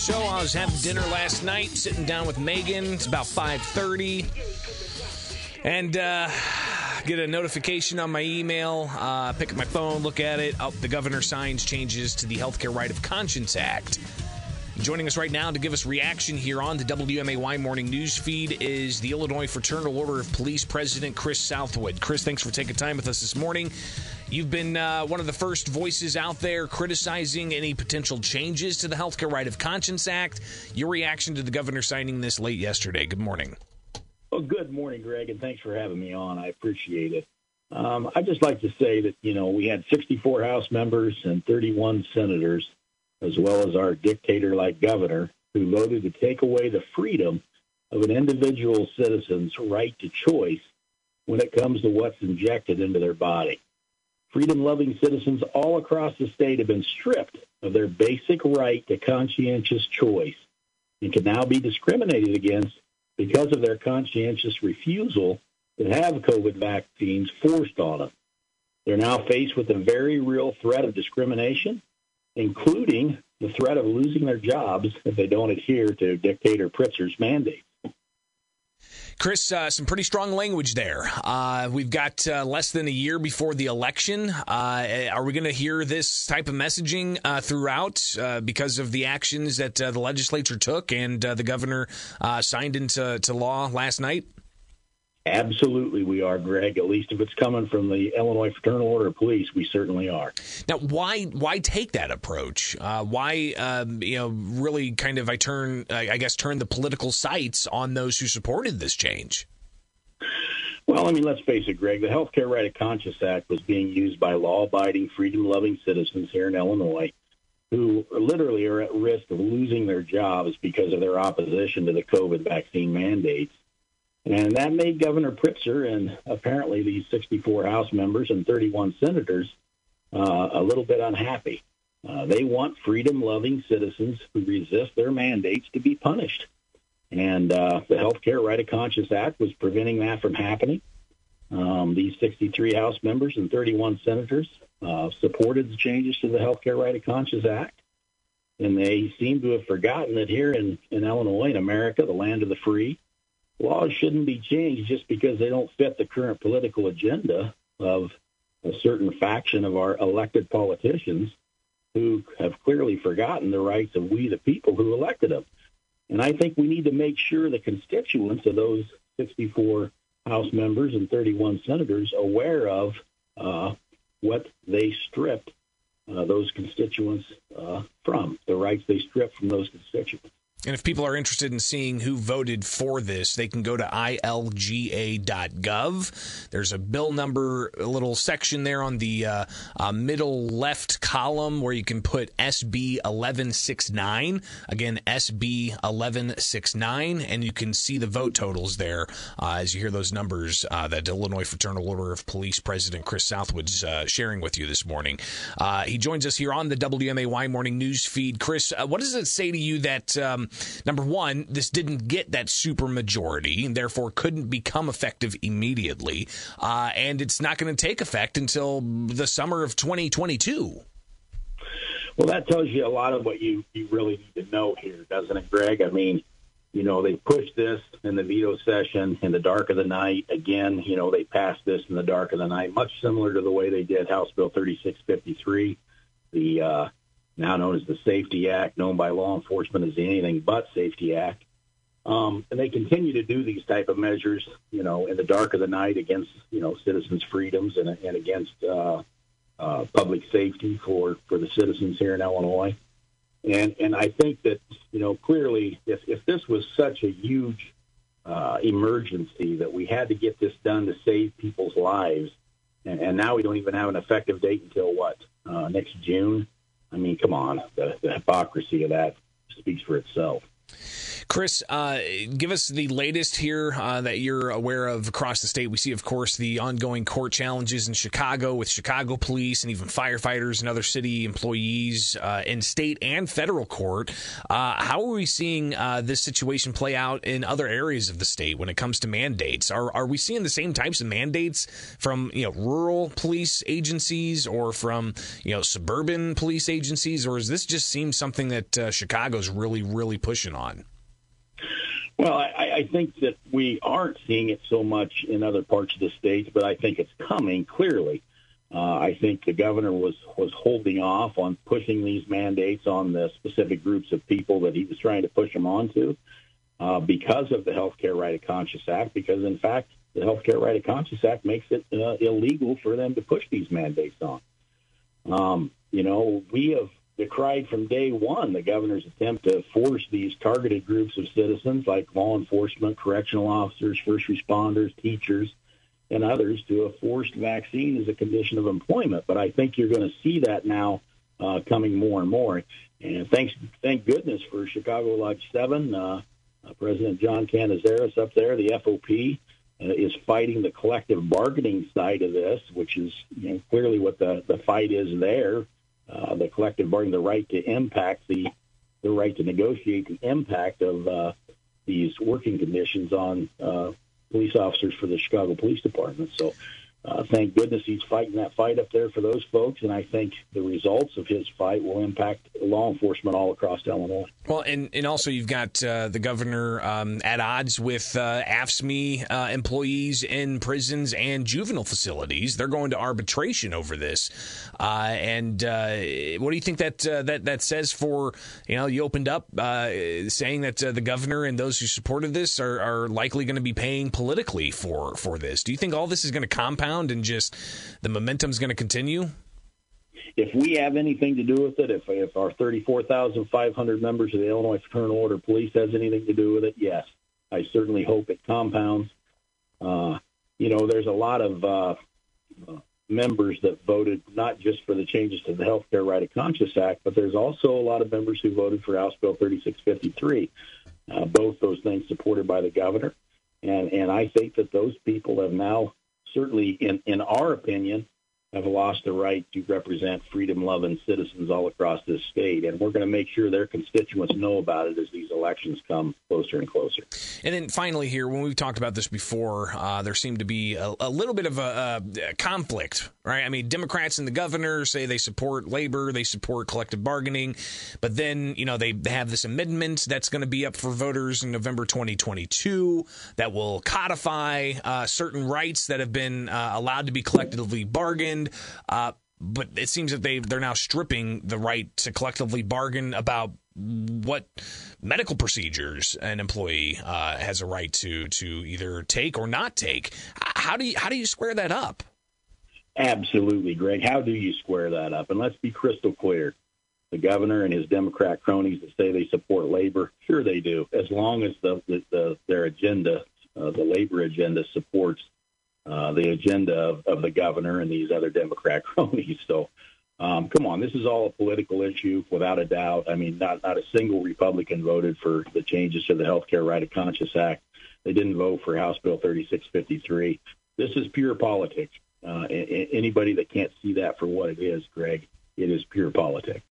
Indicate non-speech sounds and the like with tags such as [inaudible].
So I was having dinner last night, sitting down with Megan. It's about 5:30, and uh, get a notification on my email. Uh, pick up my phone, look at it. Oh, the governor signs changes to the Healthcare Right of Conscience Act. Joining us right now to give us reaction here on the WMAY morning news feed is the Illinois Fraternal Order of Police President Chris Southwood. Chris, thanks for taking time with us this morning. You've been uh, one of the first voices out there criticizing any potential changes to the Healthcare Right of Conscience Act. Your reaction to the governor signing this late yesterday. Good morning. Well, good morning, Greg, and thanks for having me on. I appreciate it. Um, I'd just like to say that, you know, we had 64 House members and 31 senators as well as our dictator like governor, who voted to take away the freedom of an individual citizen's right to choice when it comes to what's injected into their body. Freedom loving citizens all across the state have been stripped of their basic right to conscientious choice and can now be discriminated against because of their conscientious refusal to have COVID vaccines forced on them. They're now faced with a very real threat of discrimination including the threat of losing their jobs if they don't adhere to dictator Pritzker's mandate. Chris, uh, some pretty strong language there. Uh, we've got uh, less than a year before the election. Uh, are we going to hear this type of messaging uh, throughout uh, because of the actions that the legislature took and the governor signed into law last night? Absolutely, we are, Greg. At least if it's coming from the Illinois Fraternal Order of Police, we certainly are. Now, why why take that approach? Uh, why um, you know really kind of I turn I guess turn the political sights on those who supported this change. Well, I mean, let's face it, Greg. The Healthcare Right of Conscience Act was being used by law-abiding, freedom-loving citizens here in Illinois who literally are at risk of losing their jobs because of their opposition to the COVID vaccine mandates. And that made Governor Pritzker and apparently these 64 House members and 31 senators uh, a little bit unhappy. Uh, they want freedom loving citizens who resist their mandates to be punished. And uh, the Healthcare Right of Conscience Act was preventing that from happening. Um, these 63 House members and 31 senators uh, supported the changes to the Healthcare Right of Conscience Act. And they seem to have forgotten that here in, in Illinois, in America, the land of the free, laws shouldn't be changed just because they don't fit the current political agenda of a certain faction of our elected politicians who have clearly forgotten the rights of we the people who elected them. And I think we need to make sure the constituents of those 64 House members and 31 senators aware of uh, what they stripped uh, those constituents uh, from, the rights they stripped from those constituents. And if people are interested in seeing who voted for this, they can go to ilga.gov. There's a bill number, a little section there on the uh, uh, middle left column where you can put SB 1169. Again, SB 1169. And you can see the vote totals there uh, as you hear those numbers uh, that Illinois Fraternal Order of Police President Chris Southwood's uh, sharing with you this morning. Uh, he joins us here on the WMAY morning news feed. Chris, what does it say to you that? Um, number one, this didn't get that super majority and therefore couldn't become effective immediately. Uh, and it's not going to take effect until the summer of 2022. Well, that tells you a lot of what you, you really need to know here, doesn't it, Greg? I mean, you know, they pushed this in the veto session in the dark of the night. Again, you know, they passed this in the dark of the night, much similar to the way they did House Bill 3653, the uh, now known as the Safety Act, known by law enforcement as the Anything But Safety Act. Um, and they continue to do these type of measures, you know, in the dark of the night against, you know, citizens' freedoms and, and against uh, uh, public safety for, for the citizens here in Illinois. And and I think that you know clearly, if if this was such a huge uh, emergency that we had to get this done to save people's lives, and, and now we don't even have an effective date until what uh, next June. I mean, come on, the, the hypocrisy of that speaks for itself. Chris, uh, give us the latest here uh, that you're aware of across the state. We see, of course, the ongoing court challenges in Chicago with Chicago police and even firefighters and other city employees uh, in state and federal court. Uh, how are we seeing uh, this situation play out in other areas of the state when it comes to mandates? Are are we seeing the same types of mandates from you know rural police agencies or from you know suburban police agencies, or is this just seem something that uh, Chicago's really really pushing on? Well, I, I think that we aren't seeing it so much in other parts of the state, but I think it's coming clearly. Uh, I think the governor was was holding off on pushing these mandates on the specific groups of people that he was trying to push them onto uh, because of the Healthcare Right of Conscience Act. Because in fact, the Healthcare Right of Conscience Act makes it uh, illegal for them to push these mandates on. Um, you know, we have decried from day one the governor's attempt to force these targeted groups of citizens like law enforcement, correctional officers, first responders, teachers, and others to a forced vaccine as a condition of employment. But I think you're going to see that now uh, coming more and more. And thanks, thank goodness for Chicago Lodge 7. Uh, uh, President John Catanzara up there, the FOP, uh, is fighting the collective bargaining side of this, which is you know, clearly what the, the fight is there uh, the collective bargaining, the right to impact the the right to negotiate the impact of uh, these working conditions on uh, police officers for the Chicago Police Department. So uh, thank goodness he's fighting that fight up there for those folks, and I think the results of his fight will impact law enforcement all across Illinois. Well, and, and also you've got uh, the governor um, at odds with uh, AFSCME uh, employees in prisons and juvenile facilities. They're going to arbitration over this. Uh, and uh, what do you think that that that says for you know you opened up saying that the governor and those who supported this are, are likely going to be paying politically for for this? Do you think all this is going to compound? And just the momentum's going to continue? If we have anything to do with it, if if our 34,500 members of the Illinois Fraternal Order Police has anything to do with it, yes, I certainly hope it compounds. Uh, you know, there's a lot of uh, members that voted not just for the changes to the Healthcare Right of Conscience Act, but there's also a lot of members who voted for House Bill 3653. Uh, both those things supported by the governor, and and I think that those people have now certainly, in, in our opinion, have lost the right to represent freedom loving citizens all across this state. And we're going to make sure their constituents know about it as these elections come closer and closer. And then finally, here, when we've talked about this before, uh, there seemed to be a, a little bit of a, a, conflict, right? I mean, Democrats and the governor say they support labor, they support collective bargaining, but then, you know, they, have this amendment that's going to be up for voters in November 2022 that will codify uh, certain rights that have been uh, allowed to be collectively bargained uh, but it seems that they they're now stripping the right to collectively bargain about what medical procedures an employee uh, has a right to to either take or not take. How do you how do you square that up? Absolutely, Greg. How do you square that up? And let's be crystal clear. The governor and his Democrat cronies that say they support labor, sure they do, as long as the, the, the their agenda, uh, the labor agenda, supports uh, the agenda of, of, the governor and these other Democrat [laughs] cronies. So, um, come on, this is all a political issue without a doubt. I mean, not not a single Republican voted for the changes to the Healthcare Right of Conscience Act. They didn't vote for House Bill 3653. This is pure politics. Uh, anybody that can't see that for what it is, Greg, it is pure politics.